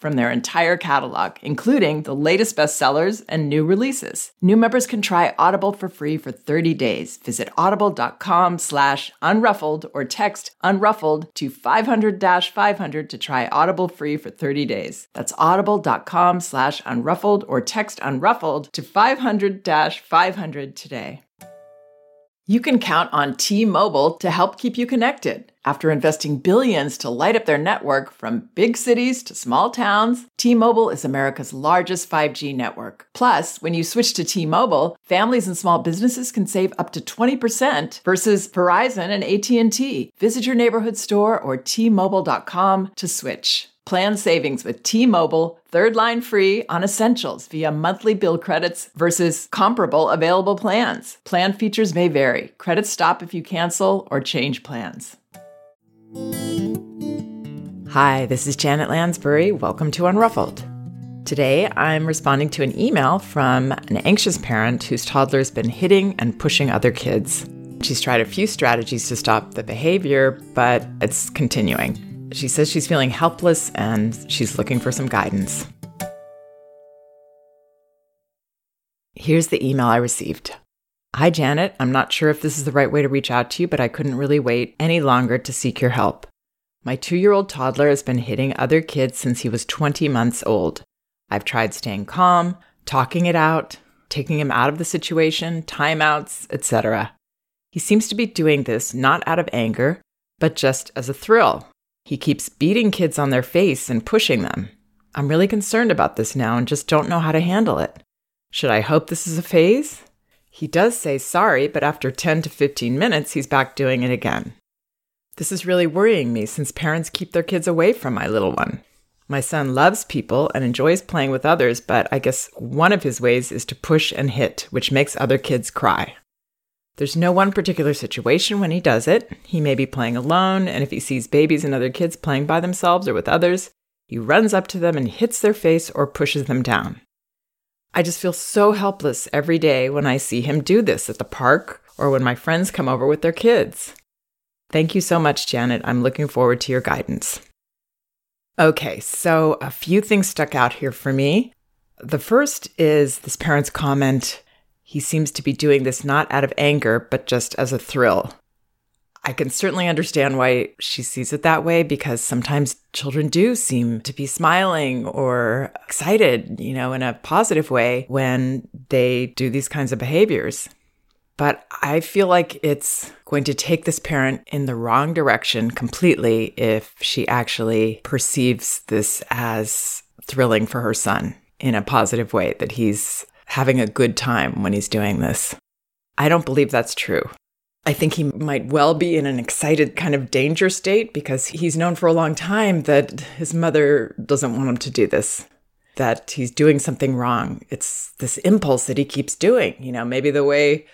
from their entire catalog, including the latest bestsellers and new releases. New members can try Audible for free for 30 days. Visit audible.com slash unruffled or text unruffled to 500-500 to try Audible free for 30 days. That's audible.com slash unruffled or text unruffled to 500-500 today. You can count on T-Mobile to help keep you connected. After investing billions to light up their network from big cities to small towns, T-Mobile is America's largest 5G network. Plus, when you switch to T-Mobile, families and small businesses can save up to 20% versus Verizon and AT&T. Visit your neighborhood store or tmobile.com to switch. Plan savings with T-Mobile, third line free on essentials via monthly bill credits versus comparable available plans. Plan features may vary. Credits stop if you cancel or change plans. Hi, this is Janet Lansbury. Welcome to Unruffled. Today, I'm responding to an email from an anxious parent whose toddler's been hitting and pushing other kids. She's tried a few strategies to stop the behavior, but it's continuing. She says she's feeling helpless and she's looking for some guidance. Here's the email I received. Hi, Janet. I'm not sure if this is the right way to reach out to you, but I couldn't really wait any longer to seek your help. My two year old toddler has been hitting other kids since he was 20 months old. I've tried staying calm, talking it out, taking him out of the situation, timeouts, etc. He seems to be doing this not out of anger, but just as a thrill. He keeps beating kids on their face and pushing them. I'm really concerned about this now and just don't know how to handle it. Should I hope this is a phase? He does say sorry, but after 10 to 15 minutes, he's back doing it again. This is really worrying me since parents keep their kids away from my little one. My son loves people and enjoys playing with others, but I guess one of his ways is to push and hit, which makes other kids cry. There's no one particular situation when he does it. He may be playing alone, and if he sees babies and other kids playing by themselves or with others, he runs up to them and hits their face or pushes them down. I just feel so helpless every day when I see him do this at the park or when my friends come over with their kids. Thank you so much, Janet. I'm looking forward to your guidance. Okay, so a few things stuck out here for me. The first is this parent's comment he seems to be doing this not out of anger, but just as a thrill. I can certainly understand why she sees it that way because sometimes children do seem to be smiling or excited, you know, in a positive way when they do these kinds of behaviors. But I feel like it's going to take this parent in the wrong direction completely if she actually perceives this as thrilling for her son in a positive way, that he's having a good time when he's doing this. I don't believe that's true. I think he might well be in an excited kind of danger state because he's known for a long time that his mother doesn't want him to do this, that he's doing something wrong. It's this impulse that he keeps doing. You know, maybe the way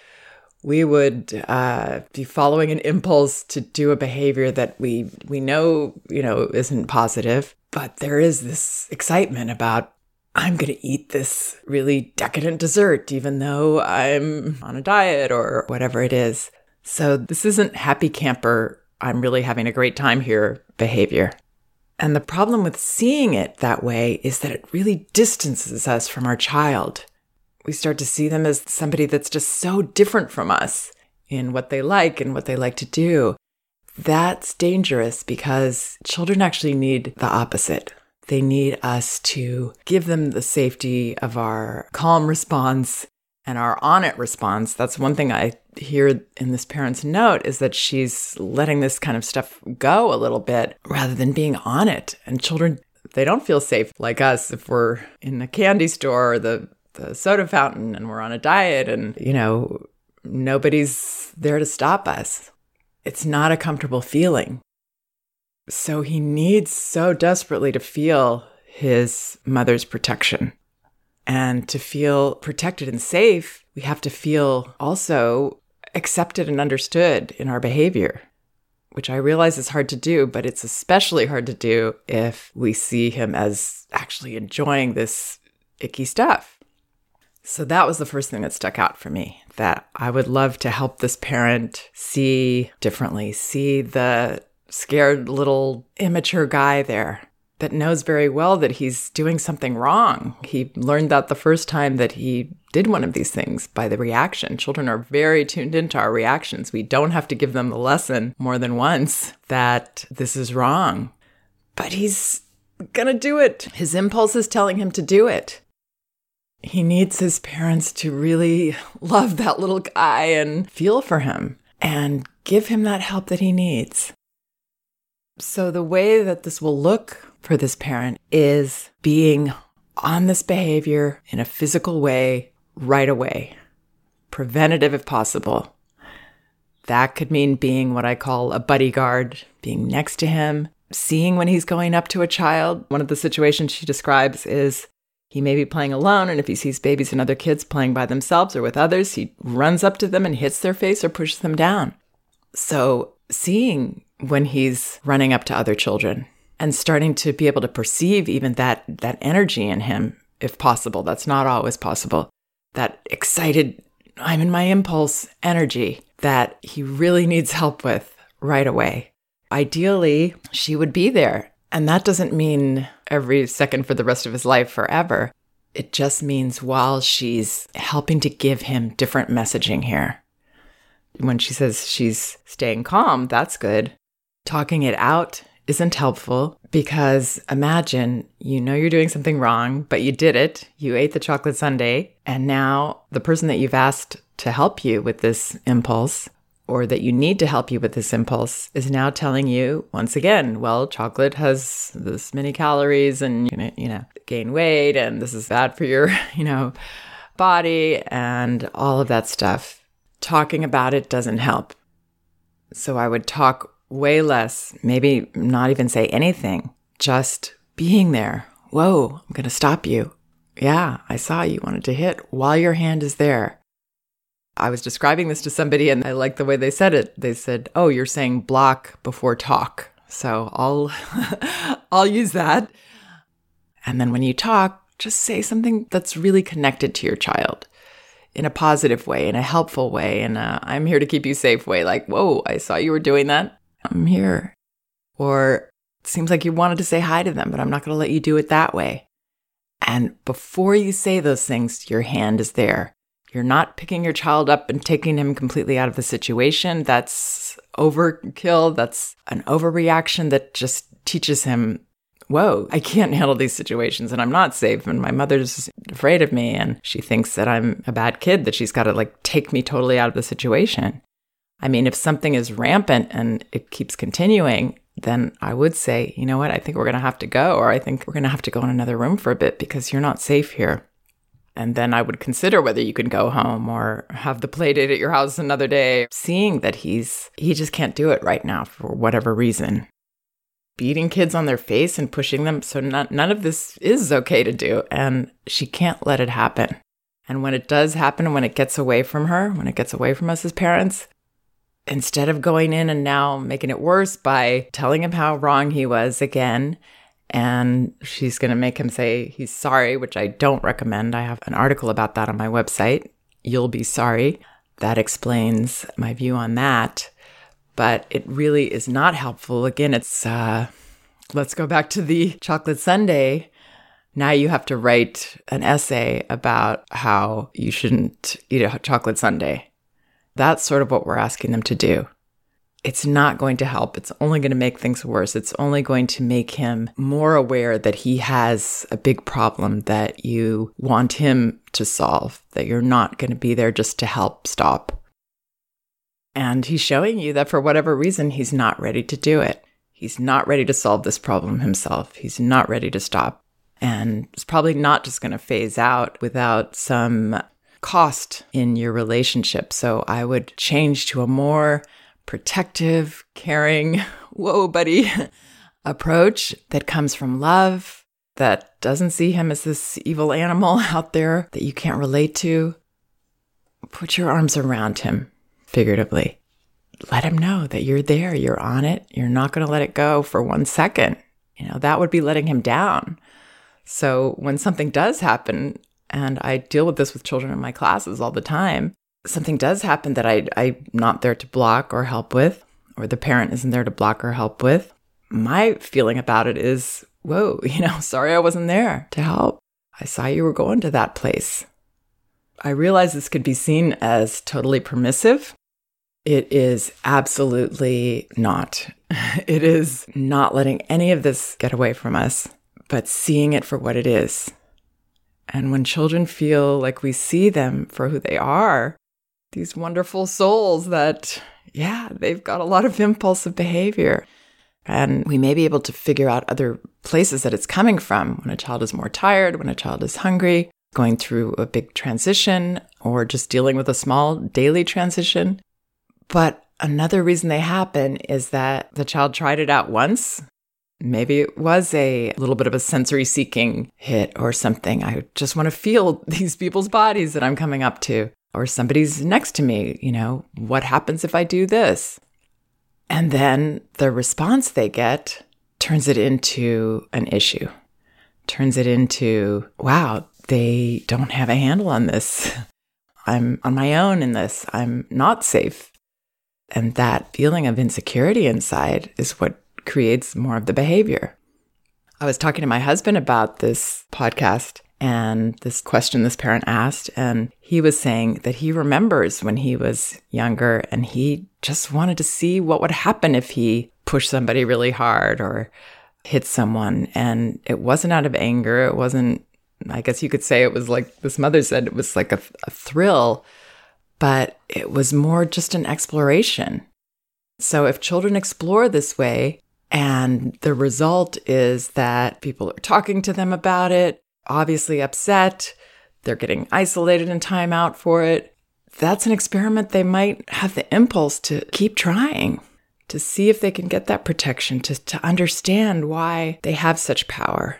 we would uh, be following an impulse to do a behavior that we we know you know isn't positive, but there is this excitement about I'm going to eat this really decadent dessert, even though I'm on a diet or whatever it is. So, this isn't happy camper, I'm really having a great time here behavior. And the problem with seeing it that way is that it really distances us from our child. We start to see them as somebody that's just so different from us in what they like and what they like to do. That's dangerous because children actually need the opposite. They need us to give them the safety of our calm response and our on it response. That's one thing I hear in this parent's note is that she's letting this kind of stuff go a little bit rather than being on it. And children They don't feel safe like us if we're in a candy store or the, the soda fountain and we're on a diet and, you know, nobody's there to stop us. It's not a comfortable feeling. So he needs so desperately to feel his mother's protection. And to feel protected and safe, we have to feel also accepted and understood in our behavior, which I realize is hard to do, but it's especially hard to do if we see him as actually enjoying this icky stuff. So that was the first thing that stuck out for me that I would love to help this parent see differently, see the scared little immature guy there that knows very well that he's doing something wrong. He learned that the first time that he did one of these things by the reaction. Children are very tuned into our reactions. We don't have to give them the lesson more than once that this is wrong. But he's gonna do it. His impulse is telling him to do it. He needs his parents to really love that little guy and feel for him and give him that help that he needs. So, the way that this will look for this parent is being on this behavior in a physical way right away, preventative if possible. That could mean being what I call a buddy guard, being next to him, seeing when he's going up to a child. One of the situations she describes is he may be playing alone, and if he sees babies and other kids playing by themselves or with others, he runs up to them and hits their face or pushes them down. So, seeing when he's running up to other children and starting to be able to perceive even that that energy in him if possible that's not always possible that excited i'm in my impulse energy that he really needs help with right away. Ideally she would be there and that doesn't mean every second for the rest of his life forever. It just means while she's helping to give him different messaging here. When she says she's staying calm that's good. Talking it out isn't helpful because imagine you know you're doing something wrong, but you did it. You ate the chocolate sundae, and now the person that you've asked to help you with this impulse or that you need to help you with this impulse is now telling you once again, well, chocolate has this many calories and you know, you know, gain weight and this is bad for your, you know, body and all of that stuff. Talking about it doesn't help. So I would talk way less, maybe not even say anything, just being there. Whoa, I'm going to stop you. Yeah, I saw you wanted to hit while your hand is there. I was describing this to somebody and I like the way they said it. They said, "Oh, you're saying block before talk." So I'll I'll use that. And then when you talk, just say something that's really connected to your child in a positive way, in a helpful way, in a I'm here to keep you safe way. Like, whoa, I saw you were doing that. I'm here. Or it seems like you wanted to say hi to them, but I'm not going to let you do it that way. And before you say those things, your hand is there. You're not picking your child up and taking him completely out of the situation. That's overkill. That's an overreaction that just teaches him, whoa, I can't handle these situations and I'm not safe. And my mother's afraid of me and she thinks that I'm a bad kid, that she's got to like take me totally out of the situation. I mean, if something is rampant and it keeps continuing, then I would say, you know what, I think we're going to have to go, or I think we're going to have to go in another room for a bit because you're not safe here. And then I would consider whether you can go home or have the play date at your house another day, seeing that he's, he just can't do it right now for whatever reason. Beating kids on their face and pushing them. So none, none of this is okay to do. And she can't let it happen. And when it does happen, when it gets away from her, when it gets away from us as parents, instead of going in and now making it worse by telling him how wrong he was again, and she's going to make him say he's sorry, which I don't recommend. I have an article about that on my website. You'll be sorry. That explains my view on that. But it really is not helpful. Again, it's, uh, let's go back to the chocolate sundae. Now you have to write an essay about how you shouldn't eat a chocolate sundae. That's sort of what we're asking them to do. It's not going to help. It's only going to make things worse. It's only going to make him more aware that he has a big problem that you want him to solve, that you're not going to be there just to help stop. And he's showing you that for whatever reason, he's not ready to do it. He's not ready to solve this problem himself. He's not ready to stop. And it's probably not just going to phase out without some cost in your relationship. So I would change to a more protective, caring, whoa, buddy approach that comes from love, that doesn't see him as this evil animal out there that you can't relate to. Put your arms around him, figuratively. Let him know that you're there, you're on it, you're not going to let it go for one second. You know, that would be letting him down. So when something does happen, and I deal with this with children in my classes all the time, something does happen that I, I'm not there to block or help with, or the parent isn't there to block or help with, my feeling about it is, whoa, you know, sorry I wasn't there to help. I saw you were going to that place. I realize this could be seen as totally permissive. It is absolutely not. It is not letting any of this get away from us, but seeing it for what it is. And when children feel like we see them for who they are, these wonderful souls that, yeah, they've got a lot of impulsive behavior. And we may be able to figure out other places that it's coming from when a child is more tired, when a child is hungry, going through a big transition, or just dealing with a small daily transition. But another reason they happen is that the child tried it out once. Maybe it was a little bit of a sensory seeking hit or something. I just want to feel these people's bodies that I'm coming up to, or somebody's next to me. You know, what happens if I do this? And then the response they get turns it into an issue, turns it into, wow, they don't have a handle on this. I'm on my own in this. I'm not safe. And that feeling of insecurity inside is what creates more of the behavior. I was talking to my husband about this podcast and this question this parent asked. And he was saying that he remembers when he was younger and he just wanted to see what would happen if he pushed somebody really hard or hit someone. And it wasn't out of anger. It wasn't, I guess you could say it was like this mother said, it was like a, a thrill, but it was more just an exploration. So if children explore this way, and the result is that people are talking to them about it, obviously upset. They're getting isolated and time out for it. That's an experiment they might have the impulse to keep trying, to see if they can get that protection, to, to understand why they have such power.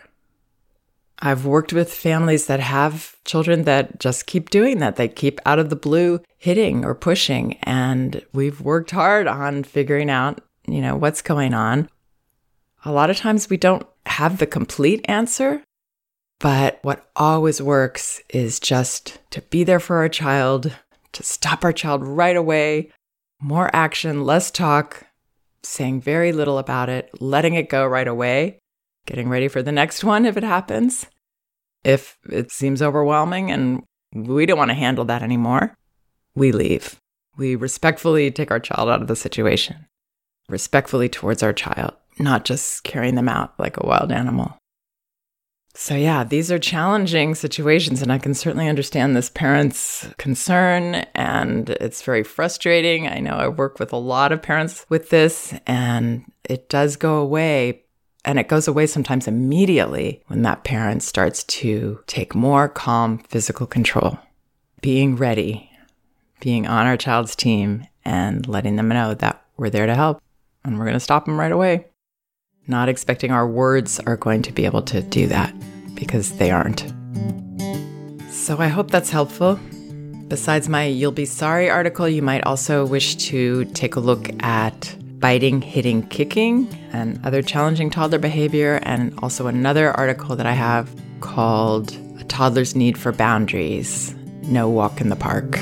I've worked with families that have children that just keep doing that. They keep out of the blue hitting or pushing. And we've worked hard on figuring out, you know, what's going on. A lot of times we don't have the complete answer, but what always works is just to be there for our child, to stop our child right away, more action, less talk, saying very little about it, letting it go right away, getting ready for the next one if it happens. If it seems overwhelming and we don't want to handle that anymore, we leave. We respectfully take our child out of the situation, respectfully towards our child, not just carrying them out like a wild animal. So, yeah, these are challenging situations, and I can certainly understand this parent's concern, and it's very frustrating. I know I work with a lot of parents with this, and it does go away. And it goes away sometimes immediately when that parent starts to take more calm physical control, being ready, being on our child's team, and letting them know that we're there to help and we're going to stop them right away not expecting our words are going to be able to do that because they aren't. So I hope that's helpful. Besides my You'll Be Sorry article, you might also wish to take a look at biting, hitting, kicking, and other challenging toddler behavior, and also another article that I have called A Toddler's Need for Boundaries No Walk in the Park.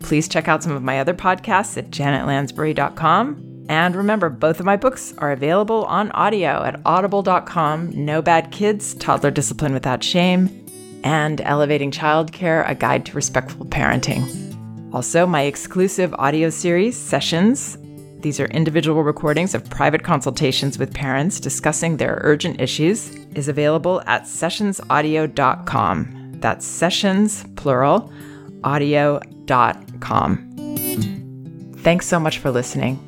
Please check out some of my other podcasts at janetlansbury.com and remember, both of my books are available on audio at audible.com No Bad Kids, Toddler Discipline Without Shame, and Elevating Childcare, A Guide to Respectful Parenting. Also, my exclusive audio series, Sessions. These are individual recordings of private consultations with parents discussing their urgent issues, is available at sessionsaudio.com. That's sessions, plural, audio.com. Thanks so much for listening.